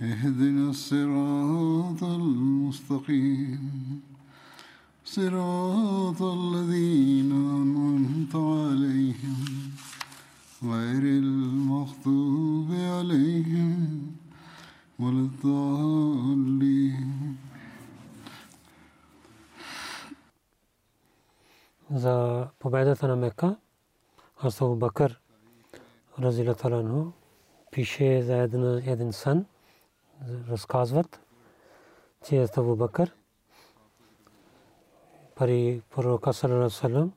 اهدنا الصراط المستقيم صراط الذين أنعمت عليهم غير المغضوب عليهم ولا الضالين за победата на Мека. Аз Абу Бакър Разилаталанху пише за един, един сън, разказват, че е Абу Бакър пари пророка Салалалалалалам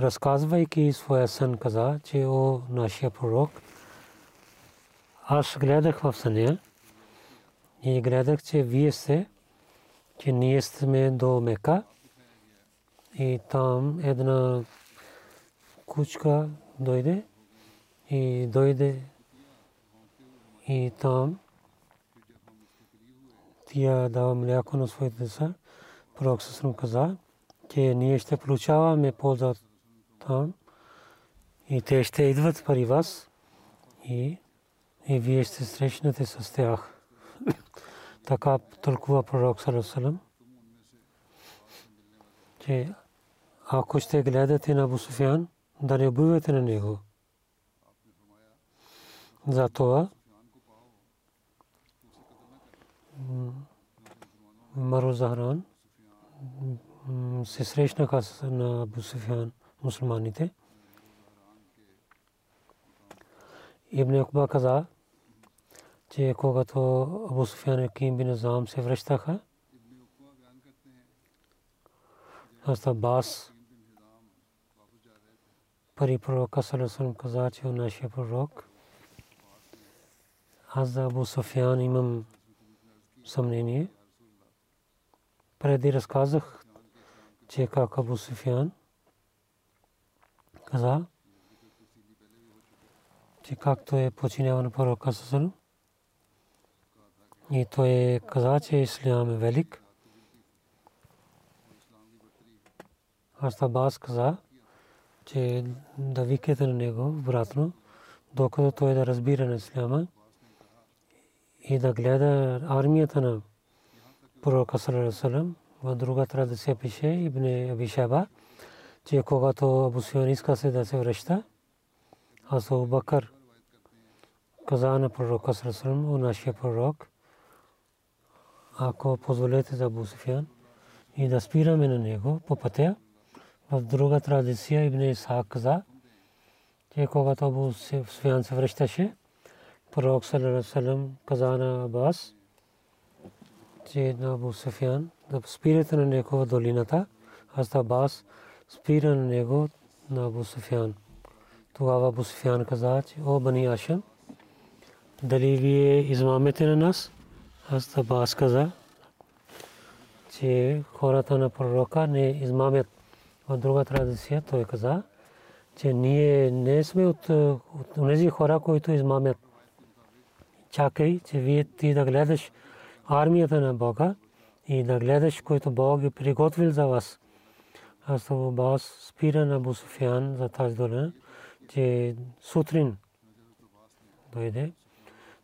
разказвайки своя сън каза, че о нашия пророк аз гледах в съня и гледах, че вие сте, че ние сме до Мека и там една кучка дойде и дойде и там тя дава мляко на своите деца. Пророк Сасрам каза, че ние ще получаваме полза там и те ще идват пари вас и, и вие ще срещнете с тях. така толкова пророк Сасрам, че ако ще гледате на Абу Суфян, да не убивате на него. Затова Маро Захран се срещнаха на Абу Суфян мусулманите. Ибн Акба каза, че когато Абу Суфян и Ким бин Азам се връщаха, аз Аббас пари пророка Салесалам каза, че е нашия пророк. Аз за Абу Софиян имам съмнение. Преди разказах, че как Абу Софиян каза, че както е починява пророка Салесалам. И той каза, че Ислям е велик. Аз Аббас каза, че да викате на него обратно, докато той да разбира на исляма и да гледа армията на пророка Салам. В друга традиция пише Ибн Абишаба, че когато Абу Суфян иска се да се връща, аз Бакър каза на пророка Салам, о нашия пророк, ако позволите за Абу Суфян и да спираме на него по пътя, в друга традиция Ибн Исаак каза, че когато Абу Суфян се връщаше, пророк Салам каза на Абас, че на Абу Суфян да спирате на него в долината, аз Абас спира на него на Абу Суфян. Тогава Абу Суфян каза, че о Бани Ашам, дали вие измамете на нас? Аз Абас каза, че хората на пророка не измамят в друга традиция той каза, че ние не сме от, тези хора, които измамят. Чакай, че вие ти да гледаш армията на Бога и да гледаш, който Бог е приготвил за вас. Аз това бас спира на Бусуфян за тази долина, че сутрин дойде,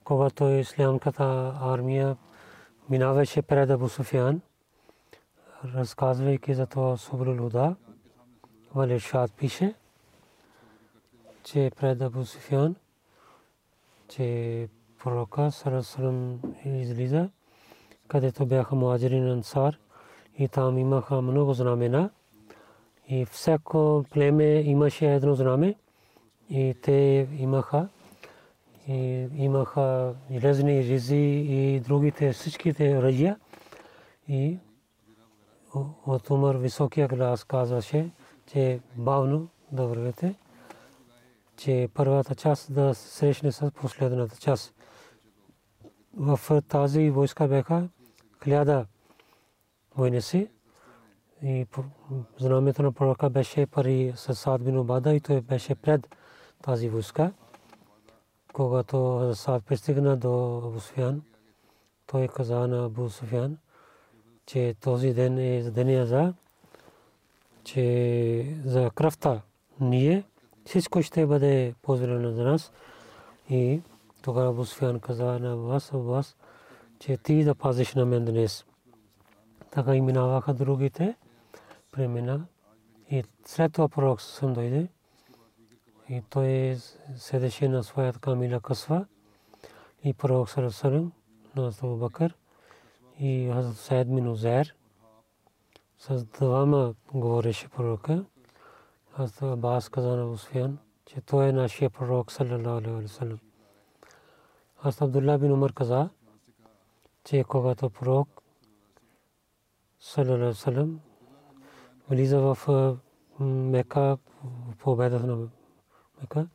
когато ислямската армия минаваше пред Абу разказвайки за това Субрул Худа, Вали Шад пише, че пред Абу че пророка Сарасалам излиза, където бяха муаджирин ансар, и там имаха много знамена. И всяко племе имаше едно знаме и те имаха. И имаха лезни ризи и другите всичките оръжия. И от Умар високия глас казваше, че бавно да вървете, че първата част да срещне с последната част. В тази войска бяха хиляда войници и знамето на пророка беше пари с Сад бин Обада и той беше пред тази войска. Когато Сад пристигна до Абу Суфян, той каза на Абу Суфян, че този ден е деня за че за кръвта ние всичко ще бъде позволено за нас и тогава Абу Суфян каза на вас, вас, че ти да пазиш на мен днес. Така и минаваха другите премина и след това пророк съм дойде и той седеше на своята камила късва и пророк Сарасалам на Абу Бакър и Хазрат Сайд мин Узер с двама говореше пророка. Хазрат Абас каза на Усфиян, че той е нашия пророк, саллалаху алейхи ва саллям. Хазрат Абдулла бин Умар каза, че когато пророк, саллалаху алейхи ва саллям, влиза в Мека, победата на Мека,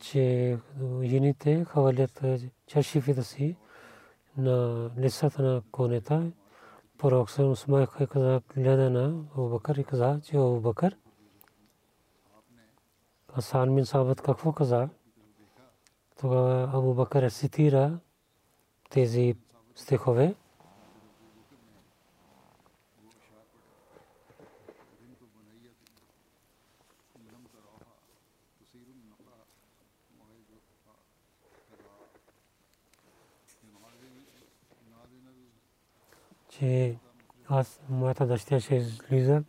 че жените хвалят чашифите си на лицата на конета. Пророк съм смайха каза, гледа на Абу Бакър и каза, че Абу Бакър. Асан мин Сабът какво каза? Тогава Абу Бакър цитира тези стихове. че аз, моята дъщеря ще излиза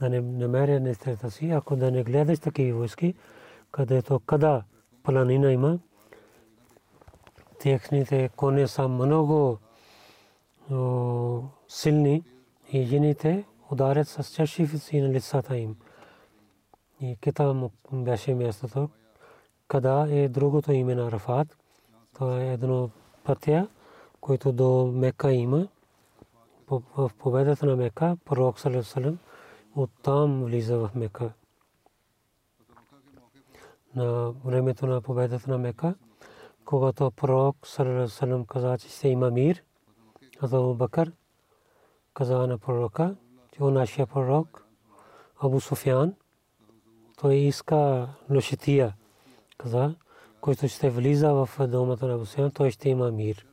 да не намеря нещата си, ако да не гледаш такива войски, където къда планина има, техните коне са много силни и жените ударят с чашифици на лицата им. И кита беше мястото, къда е другото име на Рафат. Това е едно пътя, което до Мека има в победата на Мека, пророк Салесалем оттам влиза в Мека. На времето на победата на Мека, когато пророк Салесалем каза, че ще има мир, Абу Бакър каза на пророка, че он нашия пророк, Абу Суфян, той иска лошития, каза, който ще влиза в домата на Абу Суфян, той ще има мир.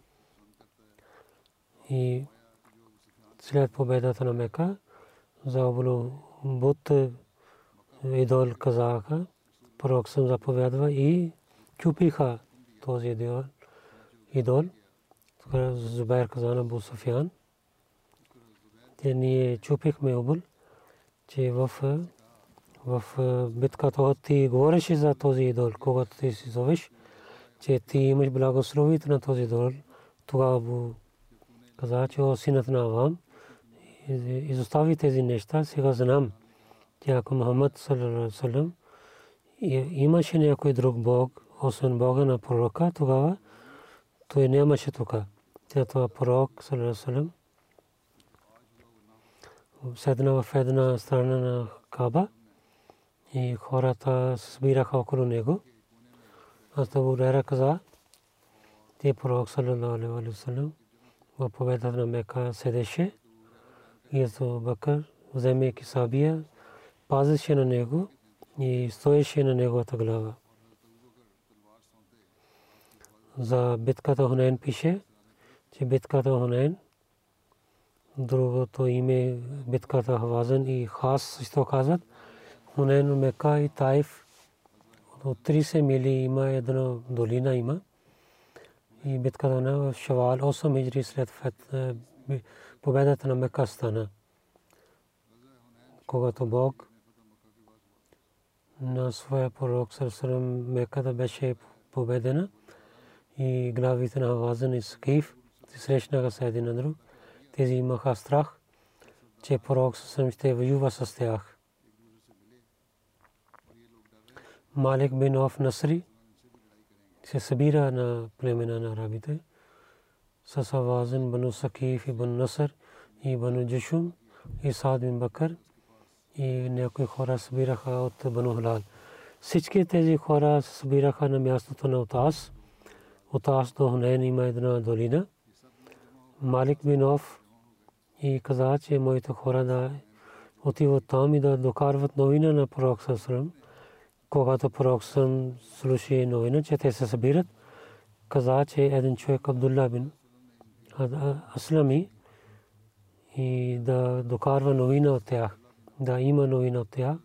И след победата на Мека, за Облу Бут идол казаха, пророк съм заповядва и чупиха този идол. Зубайр каза на Бу Суфян, те ние чупихме обул, че в в битката ти говореше за този идол, когато ти си зовеш, че ти имаш благословите на този идол. Тогава каза, че о синът на Авам, изостави тези неща, сега знам, че ако Мухаммад салам имаше някой друг Бог, освен Бога на пророка, тогава той нямаше тук. Тя това пророк салам седна в една страна на Каба и хората се събираха около него. Аз Абу Рера каза, те пророк салlallahu алейхи ва саллям в победата на Мека седеше Язо Бакър, вземайки сабия, пазеше на него и стоеше на неговата глава. За битката Хунайн пише, че битката Хунайн, другото име битката Хавазан и Хас също казват, Хунайн, Мека и Тайф, от 30 мили има една долина има. И битката на Шавал 8 хиджри след победата на Мека стана. Когато Бог на своя пророк Сърсърм Меката беше победена и главите на Хавазан и Скиф се срещнаха с един друг тези имаха страх, че пророк съвсем ще воюва с тях. Малик бин Оф Насри се събира на племена на арабите с Авазен, Бану Сакиф и Бану Насър и Бану Джушум и Саад бин Бакър и някои хора събираха от Бану Халал. Всички тези хора се събираха на мястото на Отас. Отас до Хунейн има една долина. Малик бин Оф и каза, че моите хора да отиват там и да докарват новина на пророк Сасрам. Когато пророк Сасрам слуши новина, че те се събират, каза, че един човек Абдулла бин Аслами и да докарва новина от тях, да има новина от тях.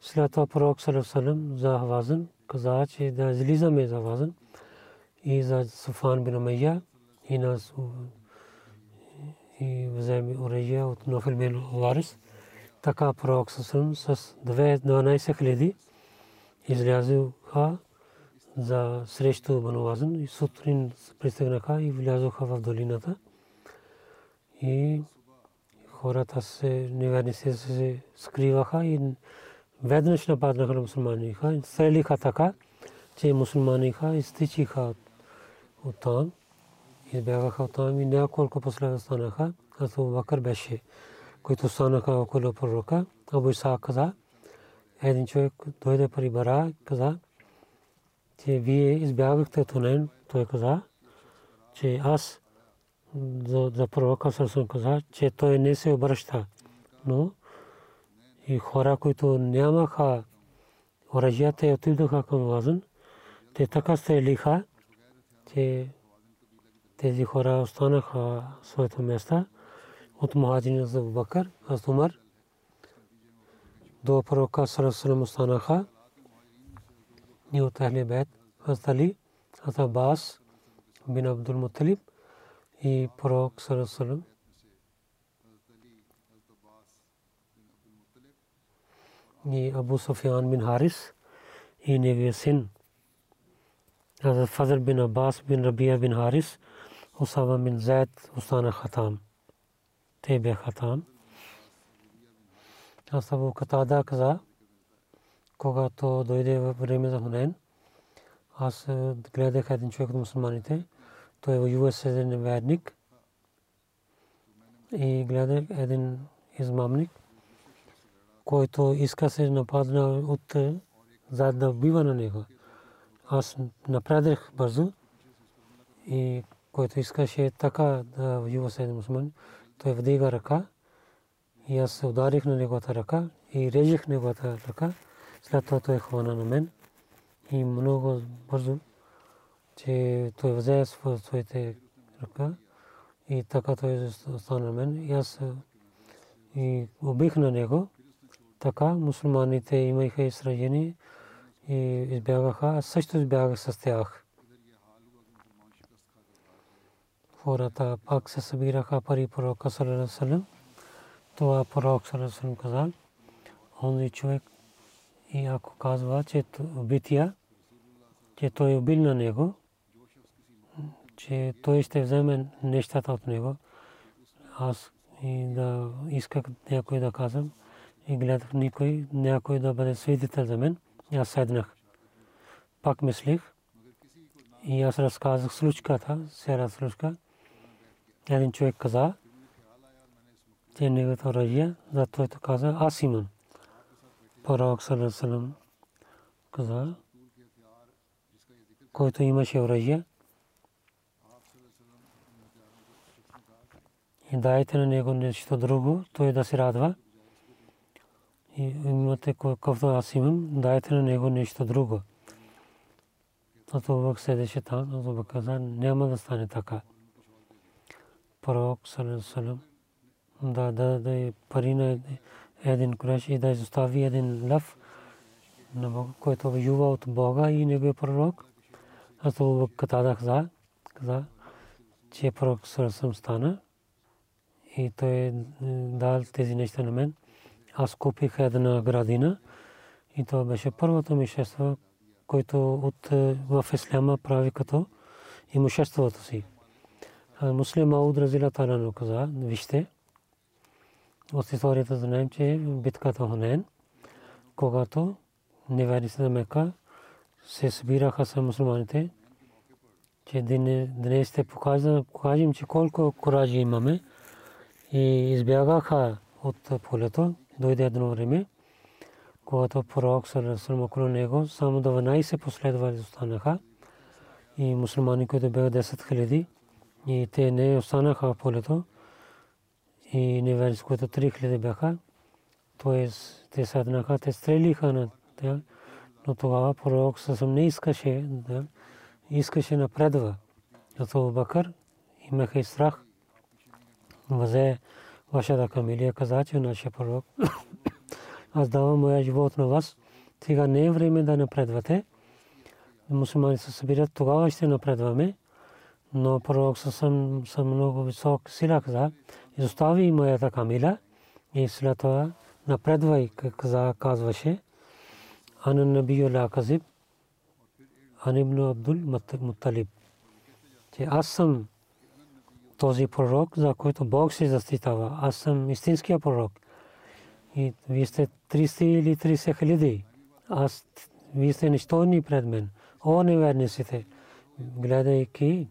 След това пророк Салам за Хавазан каза, че да излизаме за Хавазан и за Суфан бин Амайя и на и вземе оръжие от Нофел бин Варис. Така пророк Салам с 12 хиляди излязоха за срещу Бануазан и сутрин пристигнаха и влязоха в долината. И хората се неверници се скриваха и веднъж нападнаха на мусулманиха, стрелиха така, че мусулманиха изтичиха от там, избягаха от там и няколко последва станаха. Аз Бакър беше, които станаха около пророка. Абу Иса каза, един човек дойде при Бара, каза, че вие избягахте от Хунейн. Той каза, че аз за пророка Сърсън каза, че той не се обръща. Но и хора, които нямаха оръжията и отидоха към Вазен, те така стрелиха, че тези хора останаха своето места от Мухаджин за Бакър, аз Умар, до пророка Сарасалам останаха и от Ахли Бет, аз Али, аз Абас, бин Абдул Муталиб и пророк Сарасалам. и Абу Суфян бин Харис и неговия син. Hazrat Fazl bin Abbas bin Rabia bin Haris, Осама бин Зайд останаха там. Те бяха там. Аз Абу Катада каза, когато дойде време за Хунен, аз гледах един човек от мусулманите, той воюва с един верник и гледах един измамник, който иска се нападна от за да бива на него. Аз напредах бързо и който искаше така да воюва с един мусулман, той вдига ръка и аз се ударих на неговата ръка и режех неговата ръка. След това той хвана на мен и много бързо, че той взе своите ръка и така той остана на мен. И аз и убих на него. Така мусулманите имаха и сражени и избягаха. Аз също избягах с тях. Хората пак се събираха пари пророка Салалалалалалам. Това пророк Салалалалалам казал. Онзи човек и ако казва, че убития, че той е убил на него, че той ще вземе нещата от него, аз и да исках някой да казвам, и гледах никой, някой да бъде свидетел за мен. Аз седнах. Пак мислих и аз разказах случката, сера случка. Един човек каза, че неговото оръжие, за той каза, аз имам. Пророк Салам каза, който имаше оръжие, и дайте на него нещо друго, той да се радва и имате каквото аз имам, дайте на него нещо друго. Абу седеше там, Абу Бакр каза, няма да стане така. Пророк Салам да даде пари на един куреш и да изостави един лъв, който воюва от Бога и неговия пророк. Аз Абу Катада каза, че пророк Салам стана и той дал тези неща на мен аз купих една градина и това беше първото мишество, което от в исляма прави като имуществото си. Муслим Мауд Разила Талану каза, вижте, от историята знаем, че битката Хунен, когато невярниците на Мека се събираха с мусулманите, че днес ще покажем, че колко коражи имаме и избягаха от полето. Дойде едно време, когато пророк Салесалам около него, само 12 последователи останаха и мусулмани, които бяха 10 хиляди и те не останаха в полето и неверници, които 3 хиляди бяха. Тоест, те седнаха, те стрелиха на тях, но тогава пророк съвсем не искаше да искаше напредва. Зато Бакър имаха и страх. Взе вашата камилия каза, че нашия пророк аз давам моя живот на вас. Сега не е време да напредвате. Мусулмани се събират, тогава ще напредваме. Но пророк съм, съм много висок сила каза. Изостави моята камила и след това напредвай, каза, казваше. Ана набию ла казиб. Ан ибн Абдул Муталиб. Че аз съм този пророк, за който Бог се защитава. Аз съм истинския пророк. И вие сте 300 или 30 хиляди. Аз, вие сте нищойни пред мен. О, неверниците, гледайки,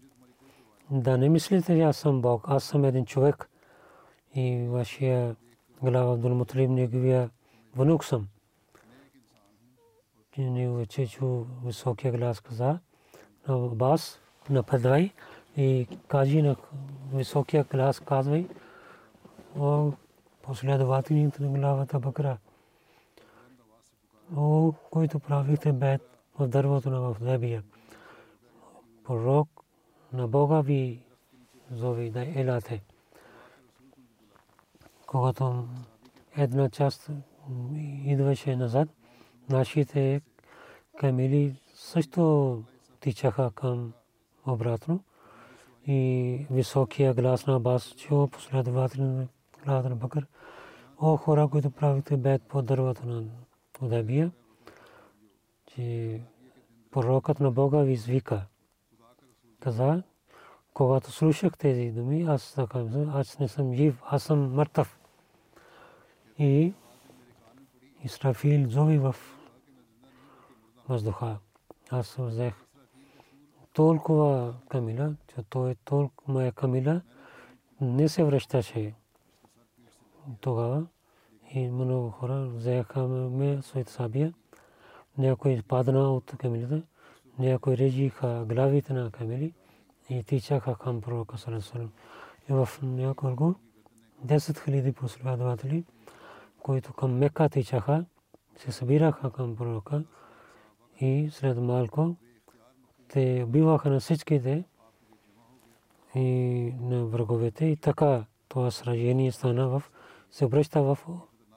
да не мислите, аз съм Бог, аз съм един човек. И вашия глава Абдул неговия внук съм. Неговия чечу високия глас каза, на бас, напредвай и кажи на високия глас, казвай, о, последователите на главата Бакра. О, който правите бед в дървото на Вавдебия. Пророк на Бога ви зови да елате. Когато една част идваше назад, нашите камили също тичаха към обратно и високия глас на Бас чу главата на Бакър. О, хора, които правите бед по дървото на Удабия, че пророкът на Бога ви извика. Каза, когато слушах тези думи, аз така, аз не съм жив, аз съм мъртъв. И Исрафил зови в въздуха. Аз взех толкова камила, че той толкова моя камила не се връщаше тогава и много хора взеха ме своите сабия. Някой падна от камилите, някой режиха главите на камили и тичаха към пророка Салесалам. И в няколко 10 хиляди последователи, които към Мека тичаха, се събираха към пророка и след малко те убиваха на всичките и на враговете и така това сражение стана в се обръща в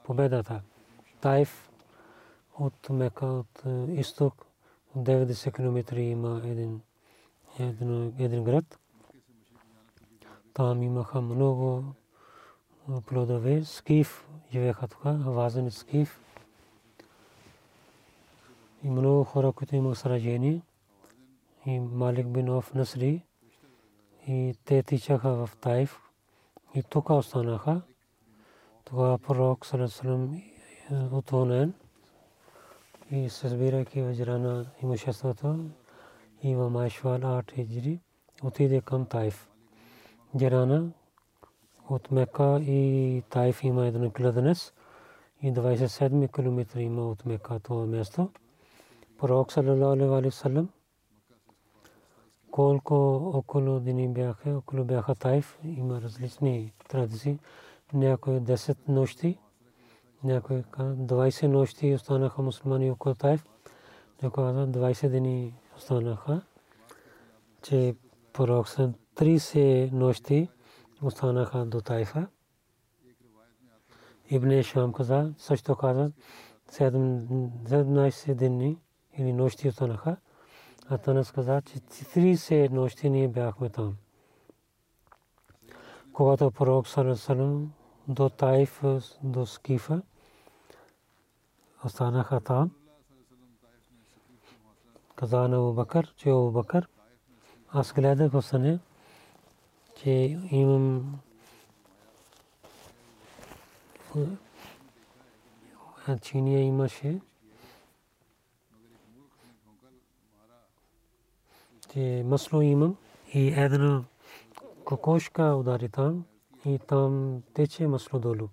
победата. Тайф от Мека, от изток, 90 км има един, един, един град. Там имаха много плодове. Скиф живееха тук, вазен скиф. И много хора, които имаха сражение. И Малик бин Оф Насри. И те тичаха в Тайф. И тук останаха. Тогава пророк Салесалам отвонен и събирайки вежрана имуществото и в Майшвал Арт Хиджри отиде към Тайф. Джерана от Мека и Тайф има един кладенец и 27 км има от Мека това място. Пророк салалаху алейхи салам колко около дни бяха, около бяха Тайф, има различни традиции някои 10 нощи, някои 20 нощи останаха мусулмани около Тайф, някои 20 дни останаха, че пророк са 30 нощи останаха до Тайфа. Ибн Шам каза, също каза, 17 дни или нощи останаха. А Танас каза, че 30 нощи ние бяхме там. Когато пророк Салесалам до Таиф, до Скифа. Останаха там. Каза на Бакър, че Абу аз гледах съня, че имам чиния имаше че масло имам и една кокошка удари там и там тече масло долу.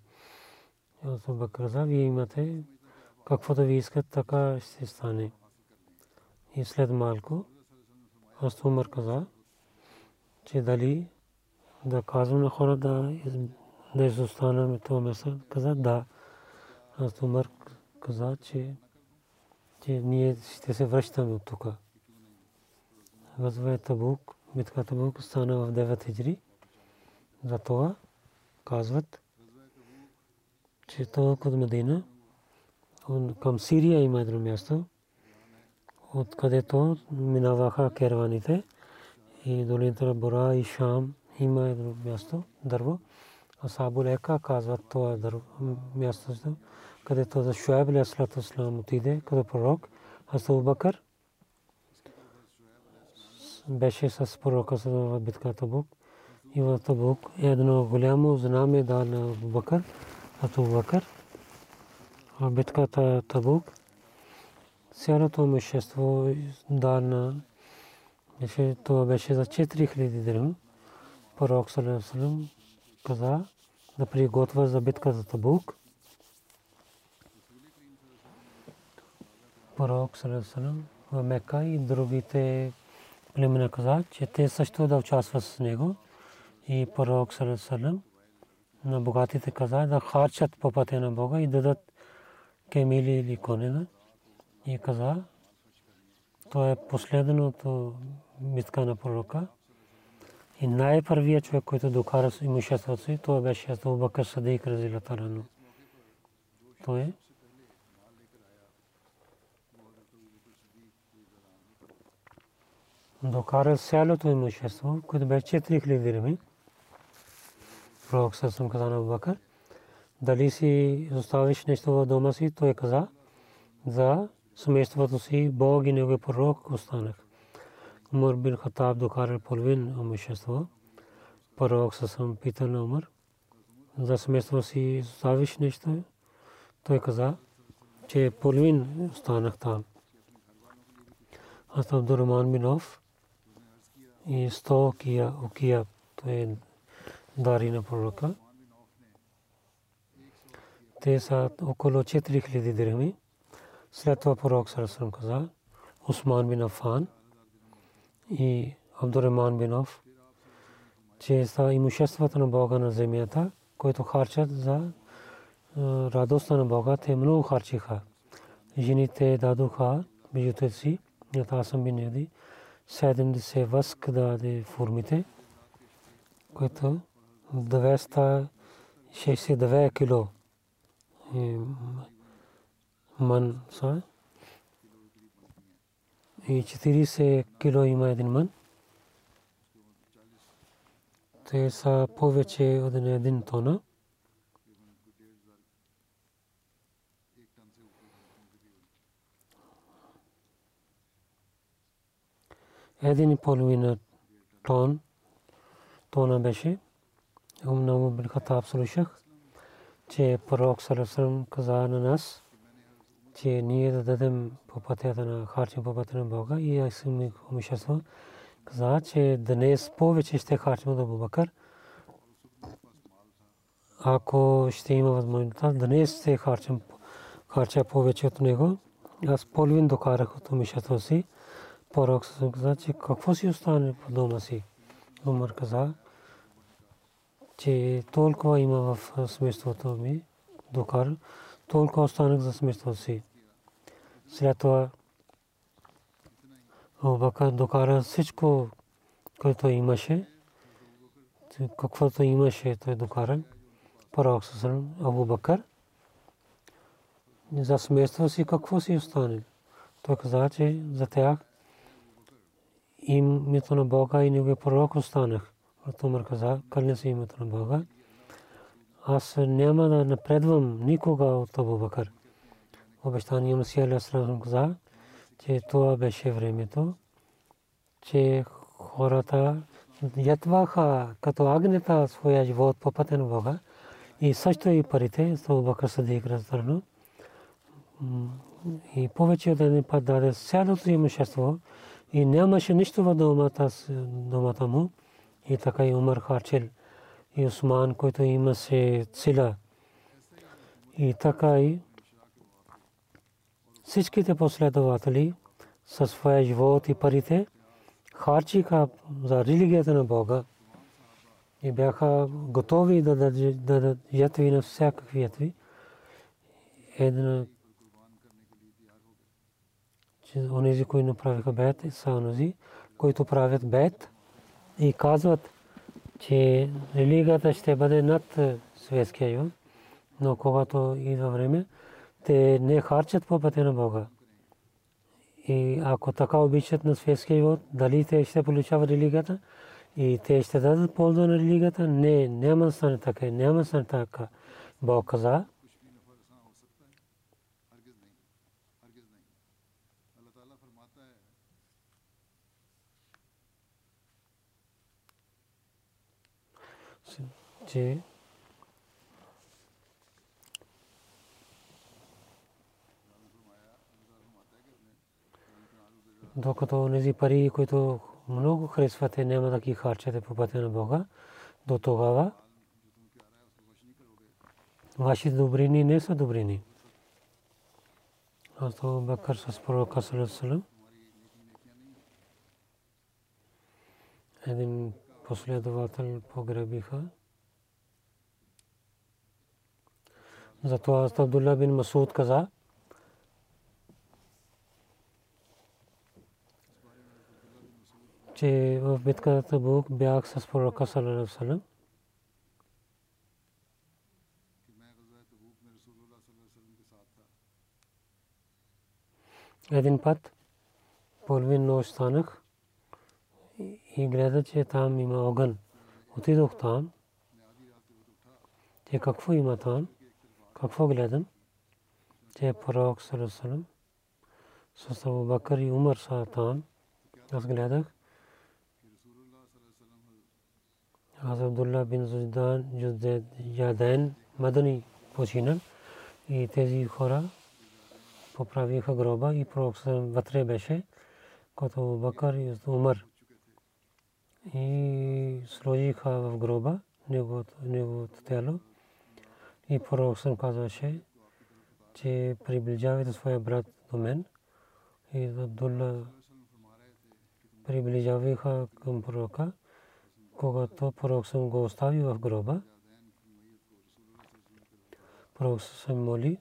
Бакр каза, вие имате каквото ви искат, така ще стане. И след малко аз Умар каза, че дали да казвам на хора да да изостанем това место. Каза да. Аз Умар каза, че че ние ще се връщаме от тук. Газва Табук, битка Табук стана в 9 хиджри. Затова казват, че толкова от Медина, към Сирия има едно място, откъдето минаваха керваните и долината на Бора и Шам има едно място, дърво. Асабу Лека казват това е място, където за Шуайб Алясалату Ислам отиде като пророк. Асабу Бакър беше с пророка в битката Табук. И в Табук едно голямо знаме дал Бакър, Абу Бакър. В битката Табук цялото имущество дал на това беше за 4000 дирхам. Пророк Салам каза да приготвя за битка за Табук. Пророк Салам в Мека и другите племена каза, че те също да участват с него. И пророк Салам на богатите каза да харчат по пътя на Бога и дадат кемили или конена. И каза, това е последното битка на пророка. И най-първият човек, който докара имуществото си, това беше Абу Бакър Садик Разилатарано. Той е докара цялото имущество, което беше 4000 дирхами. Пророк Сасам каза на Бакър, дали си оставиш нещо в дома си, той каза, за семейството си, Бог и негови пророк останах. Умар бин Хатаб докарал половин имущество. Пророк Сасам пита на Умар, за семейството си оставиш нещо, той каза, че половин останах там. Аз Абдурман бин Оф, и 100 кия окия, то е дари на пророка. Те са около 4000 дирхами. След това пророк Сарасрам каза, Усман бин Афан и Абдурахман бин Оф, че са имуществата на Бога на земята, които харчат за радостта на Бога, те много харчиха. Жените дадоха между си, аз съм бин Яди, 70 възк даде формите, което 269 кило ман са и 40 кило има един ман. Те са повече от един тона. Един и половина тон тона беше. Умна бин Хатаб слушах, че пророк Салесалам каза на нас, че ние да дадем по пътята на харчим по пътя на Бога и аз ми имущество. Каза, че днес повече ще харчим от Абу Бакър. Ако ще има възможността, днес ще харчим харча повече от него. Аз половин докарах от имуществото си пророк каза, че какво си остане в дома си. Умар каза, че толкова има в семейството ми, докар, толкова останах за семейството си. След това Абубакър докара всичко, което имаше, каквото имаше, той докара. Пророк Сасалам, Абу Бакър, за семейството си какво си остане. Той каза, че за тях името на Бога и неговия пророк останах. Томар каза, кълня се името на Бога. Аз няма да напредвам никога от Абу Бакър. Обещание Масия Алясалам каза, че това беше времето, че хората ятваха като агнета своя живот по пътя на Бога. И също и парите, с Абу Бакър Садик раздарно. И повече от един път даде цялото имущество, и нямаше нищо в домата, домата му. И така и Умар харчил. И Осман, който имаше сила. И така и всичките последователи със своя живот и парите харчиха за религията на Бога и бяха готови да дадат ятви на всякакви ятви. Една че онези, които направиха бед, са онези, които правят бед и казват, че религията ще бъде над е, светския юг, но когато идва време, те не харчат по пътя на Бога. И ако така обичат на светския живот, дали те ще получават религията и те ще дадат полза на религията, не, няма стане така, няма стане така. Бог каза, че докато тези пари, които много харесвате, няма да ги харчате по пътя на Бога, до тогава вашите добрини не са добрини. Аз то Бакър с пророка Салесалам. Един последовател погребиха. Затова Абдулла бин Масуд каза, че в битката Бук бях с пророка Салалев Един път половин нощ станах и гледа, че там има огън. Отидох там. Те какво има там? Какво гледам? Те пророк Салесалам. С Абу Бакър и Умар са там. Аз гледах. Аз Абдулла бин Зудждан, Яден, Мадани починал. И тези хора поправиха гроба и пророк вътре беше, като Бакър и Умар. И сложиха в гроба неговото тяло. И пророк съм казваше, че приближавайте своя брат до мен. И Абдулла приближаваха към пророка, когато пророк съм го остави в гроба. Пророк съм моли,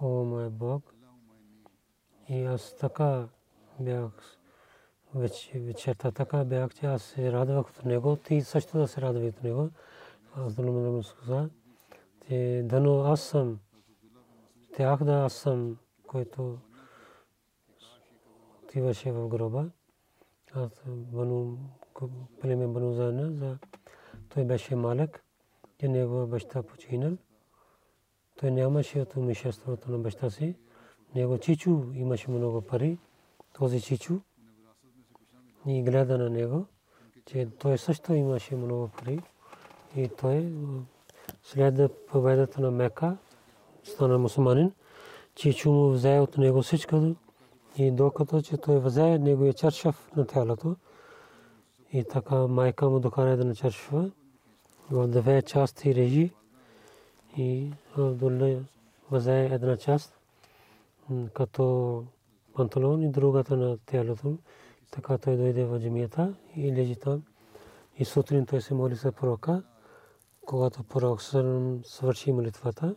О, мой Бог, и аз така бях вечерта така бях, че аз се радвах от него, ти също да се радвай от него. Аз да му сказа, че дано аз съм, тях да аз съм, който отиваше в гроба. Аз бану, племе Бану за той беше малък, че негова баща починал. Той нямаше от умишеството на баща си. Него чичу имаше много пари. Този чичу и гледа на него, че той също имаше много пари. И той след победата на Мека стана мусулманин. Чичу му взе от него всичко и докато че той взе неговия чершав на тялото и така майка му докара да на чершава в две части режи и Абдулла взе една част като панталон и другата на тялото. Така той дойде в джамията и лежи там. И сутрин той се моли за пророка, когато пророк свърши молитвата.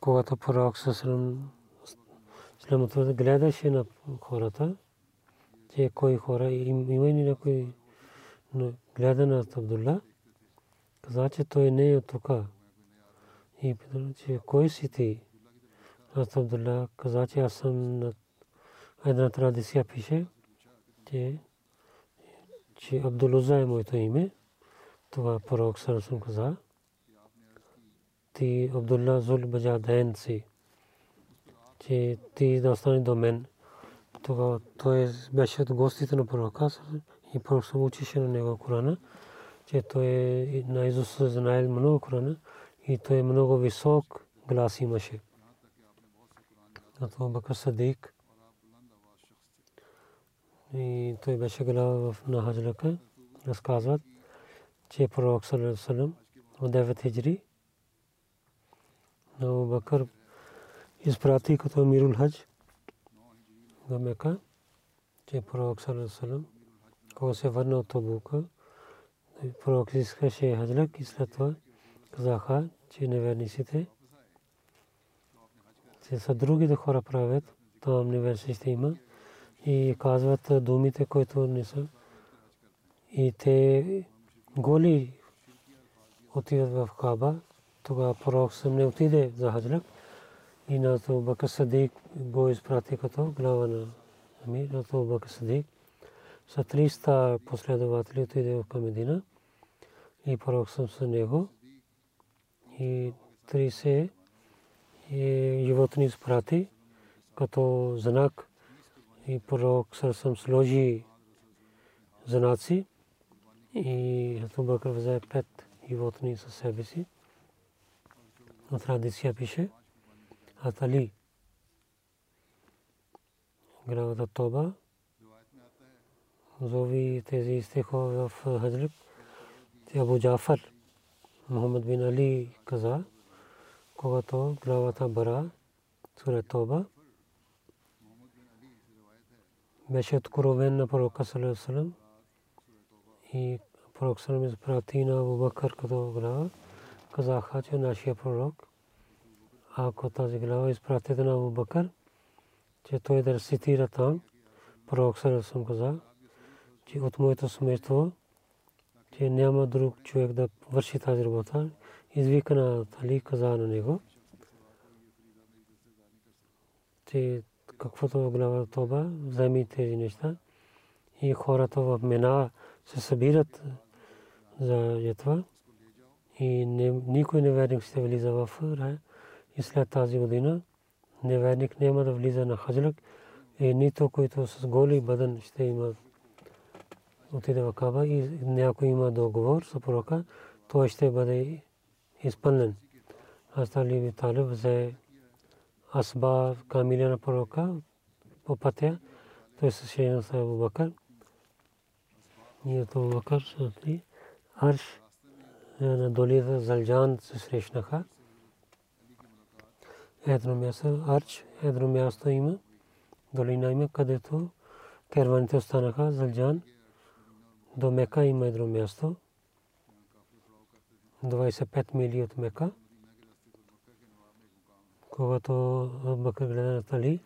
Когато пророк Салам гледаше на хората, че кой хора, има ли някой гледа на Абдулла, каза, че той не е тук. И пита, че кой си ти? Аз Абдулла каза, че аз съм на една традиция пише, че, че Абдулуза е моето име. Това пророк Сарасун каза. Ти Абдулла Зул Баджаден си. че ти да остане до мен. Тогава той беше от гостите на пророка и пророк се учеше на него Корана, че той е на Изус знае много Корана и той е много висок глас имаше. Абу Бакр Садик и той беше глава в Нахаджлака, разказват, че пророк Салам от 9 хиджри на Абу Бакр изпрати като Амирул Хадж в Мека, че пророк Салам кога се върна от Табука, пророк искаше хаджлак и след това казаха, че неверниците се са другите хора правят, там неверниците има. И казват думите, които не са. И те голи отиват в Каба, тогава пророк съм не отиде за хаджлак и на то Бакър Садик го изпрати като глава на Амир, на то Бакър Садик. Са 300 последователи отиде в Медина и пророк съм с него. И 30 животни изпрати като знак и пророк съм сложи знаци и Хату Бакър взе пет животни със себе си. На традиция пише Атали главата Тоба зови тези стихове в Хаджрик. Абу Джафар Мухаммад бин Али каза, когато главата Бара, сура Тоба, беше откровен на пророка Салам и пророк Салам изпрати на Абу Бакър като глава, казаха, че нашия пророк, ако тази глава изпратите на Абу Бакър, че той да рецитира там, пророк Салам каза, че от моето семейство, че няма друг човек да върши тази работа. Извика на Али, каза на него, че каквото глава Тоба, вземи тези неща. И хората в Мена се събират за това и никой неверник ще влиза в рай. И след тази година неверник няма да влиза на хаджлак и нито който с голи бъден ще има отиде в Каба. И някой има договор с пророка, той ще бъде изпълнен. Аз Али би Талиб взе асба камиля на пророка по пътя, той се шея с Абу Бакър. И от Абу Бакър и Арш на долията Залджан се срещнаха. Едно място, Арч, едно място има, долина има, където керваните останаха, Залджан – до Мека има едно място. 25 мили от Мека. Когато Бакър гледа на Тали,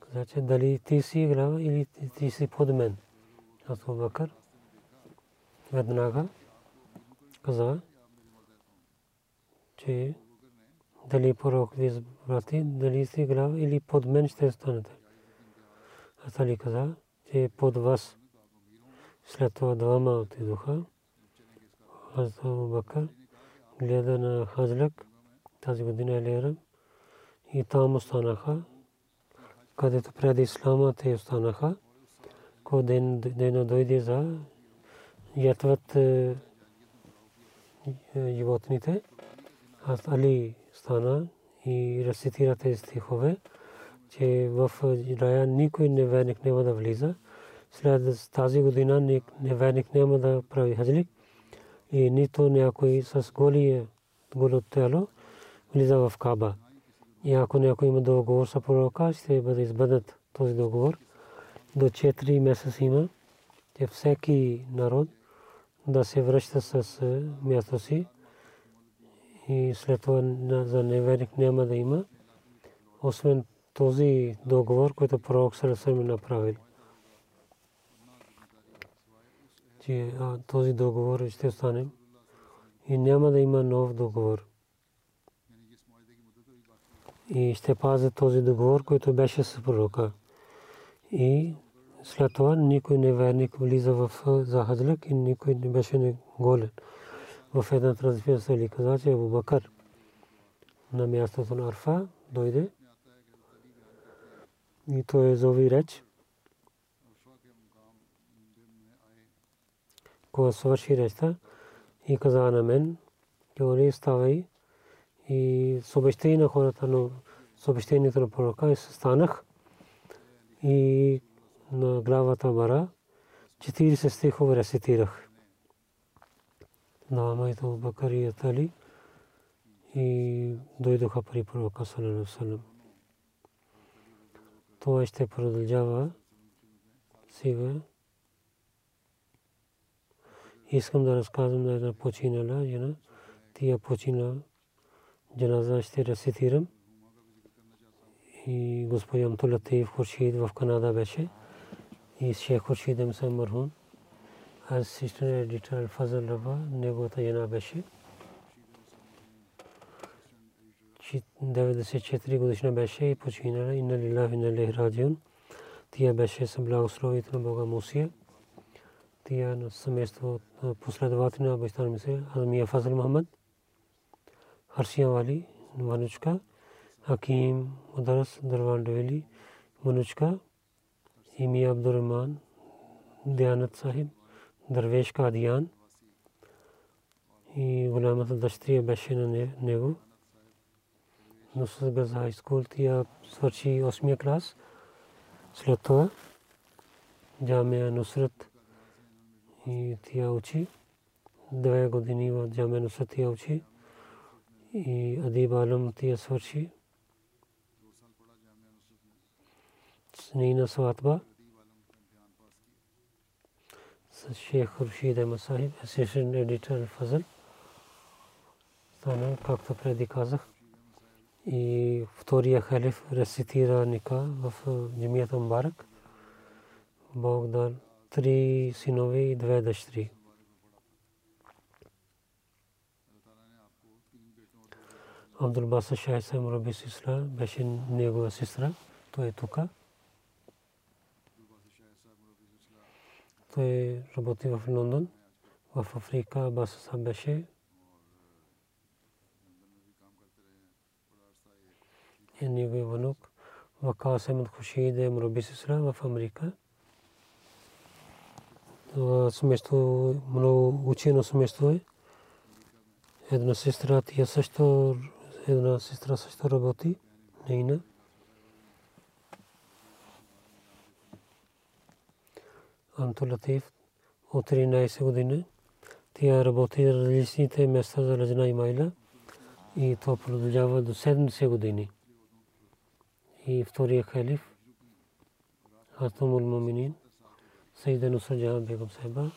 каза, че дали ти си глава или ти си под мен. Аз Бакър веднага каза, че дали пророк ви изпрати, дали си глава или под мен ще станете. Аз Али каза, че под вас след това двама отидоха. Абу Бакър гледа на Хазлак тази година е Лера и там останаха, където преди Ислама те останаха. Кой ден, ден дойде за ятват е, е, животните. Аз Али стана и рецитира тези стихове, че в рая никой неверник няма да влиза след тази година неверник няма да прави хаджлик и нито някой с голи голо тело влиза в Каба. И ако някой има договор с пророка, ще бъде избъднат този договор. До 4 месеца има, че всеки народ да се връща с място си и след това за неверник няма да има, освен този договор, който пророк Сарасърми направил. Че този договор ще остане и няма да има нов договор. И ще пази този договор, който беше с пророка. И след това никой неверник влиза в захаджлик и никой не беше голен. В една транспия се ли каза, че Абу Бакър на мястото на Арфа дойде И той е зови реч. Кога свърши речта и каза на мен, че оли ставай и съобщи на хората, но съобщението на пророка и станах и на главата бара 40 стихове рецитирах. На моето Бакари Атали и дойдоха при пророка Салалалу Това ще продължава сега. Искам да разказвам на една починала жена. Тия почина джаназа ще рецитирам. И господин Амтулатив Хуршид в Канада беше. И шейх Хуршид Амсам Мархун. Асистент едитор Фазал Раба, неговата жена беше. 94 годишна беше и починала. Инна лилах и налех раджион. Тя беше с благословието на Бога Мусия. Тя на семейство последовател на Бащан Мисия, Азмия Фазал Мохаммад, Харсия Вали, Ванучка, Хаким Ударас Дарван Девели, Манучка, и Мия Абдуррахман, Дианат Сахиб, Дървеш Кадиян и голямата дъщеря беше на него. Нусрат Газ Хай Скул тя свърши 8 клас. След това Джамия Нусрат и тя учи. Две години в Джамия Нусрат тя учи. И Адиб Алам тя свърши. С нейна сватба с Шейх Хуршид Ахмад Сахиб, асистент едитор Фазъл. Стана, както преди казах и втория халиф рецитира ника в джамията Мбарак. Бог дал три синове и две дъщери. Абдул Баса Шайса Мураби Сисра беше негова сестра. Той е тук. Той работи в Лондон. В Африка Баса беше е неговия внук Вакас Ахмед Хушид е сестра в Америка. Семейство много учено семейство е. Една сестра, тя също, една сестра също работи, нейна. Анто Латиф от 13 години. Тя работи различните места за Раджна Имайла и това продължава до 70 години и втория халиф Хатамул Муминин Сайда Нусра Джахан Бегам Сайба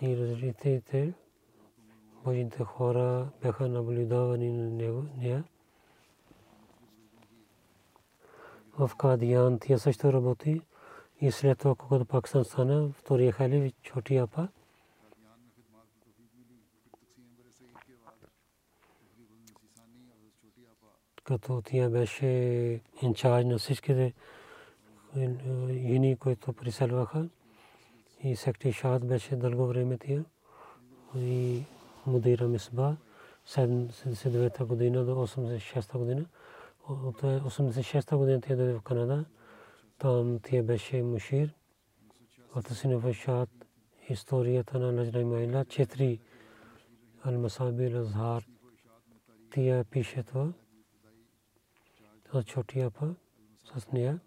и различните Божите хора бяха наблюдавани на него, нея. В Кадиян тя също работи и след това, когато Пакистан стана, втория халиф, Чоти Апа, като тя беше инчарж на всичките юни, които приселваха. И секти Шад беше дълго време тя. И Мудира Мисба, 79-та година до 86-та година. От 86-та година тя дойде в Канада. Там тя беше мушир. От Синефа Шад, историята на Наджра Майла, четири Ал-Масаби Азхар. Тя пише това с Чотия Апа, с нея.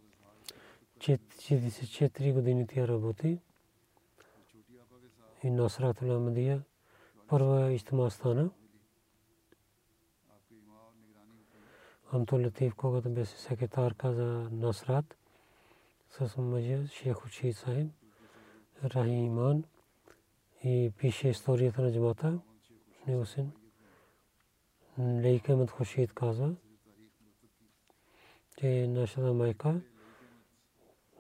44 години тя работи. И Насрат Ламадия първа ижтима стана. Амтул Латиф, когато беше секретарка за Насрат, с мъжа Шейх Учи Сахиб, Рахиман и пише историята на джамата. Него син. Лейка Мед Хушид каза, че нашата майка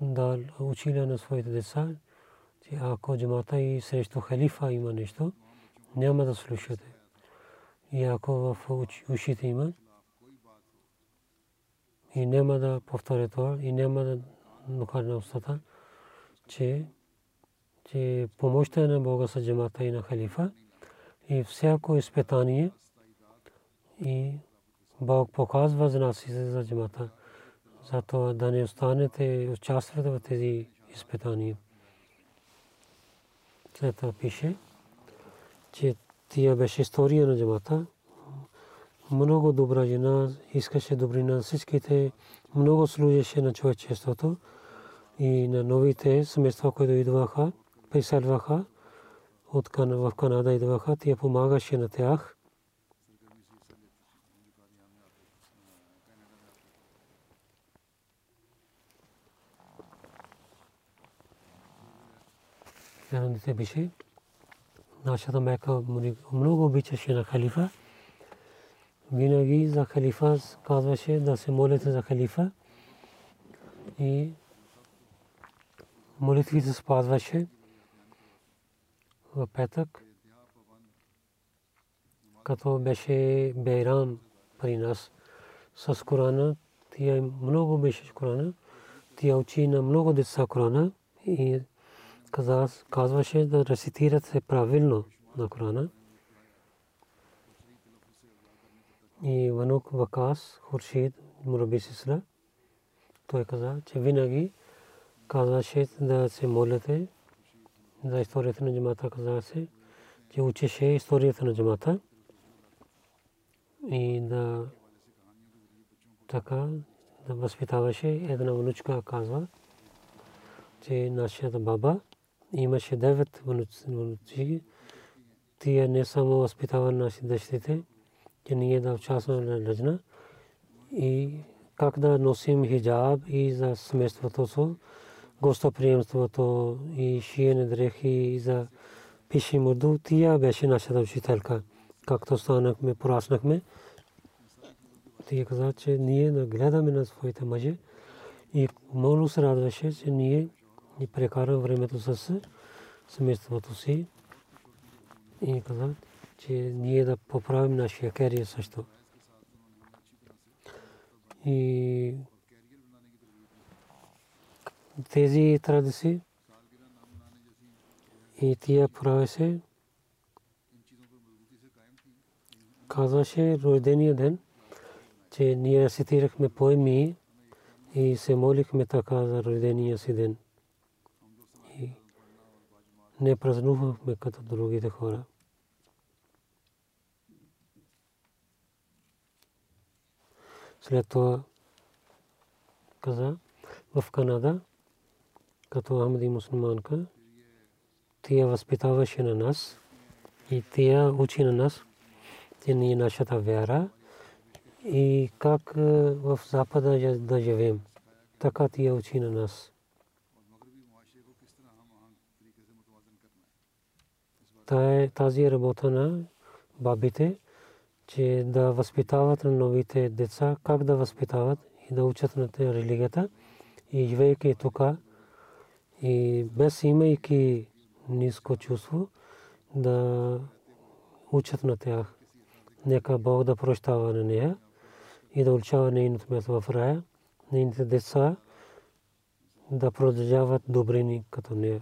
да учила на своите деца, че ако джамата и срещу халифа има нещо, няма да слушате. И ако в ушите има, и няма да повторя това, и няма да накара на устата, че, че помощта на Бога са джамата и на халифа, и всяко изпитание, и Бог показва знаците за джамата Затова да не останете и участвате в тези изпитания. След това пише, че тия беше история на джамата. Много добра жена, искаше добрина на всичките, много служеше на човечеството и на новите семейства, които идваха, преселваха от в Канада идваха, тя помагаше на тях. Те беше нашата мека много обичаше на халифа. Винаги за халифа казваше да се молите за халифа и молитвите спазваше в петък, като беше Бейрам при нас с Корана. Тя много беше Корана. Тя учи на много деца Корана и казваше да рецитират се правилно на Корана. И Ванук Вакас, Хуршид, Мураби Сисра, той каза, че винаги казваше да се молите за историята на джамата каза се, че учеше историята на джамата и да така да възпитаваше една внучка казва, че нашата баба имаше девет внуци. Тия не само възпитава нашите дъщерите, че ние да участваме на лъжна и как да носим хиджаб и за семейството си гостоприемството и шиене дрехи за пиши мурду, тия беше нашата учителка. Както станахме, пораснахме, тия каза, че ние гледаме на своите мъже и много се радваше, че ние ни прекараме времето с семейството си и каза, че ние да поправим нашия керия също. И тези традиции и тия правеше казваше рождения ден, че ние цитирахме поеми и се молихме така за рождения си ден. Не празнувахме като другите хора. След това каза в Канада като Ахмади мусулманка, тя възпитаваше на нас и тя учи на нас, че ние нашата вяра и как в Запада да живеем. Така тя учи на нас. Тази работа на бабите, че да възпитават на новите деца, как да възпитават и да учат на религията и живейки тук, и без имайки ниско чувство да учат на тях. Нека Бог да прощава на нея и да улчава нейното място в рая, нейните деца да продължават добрини като нея.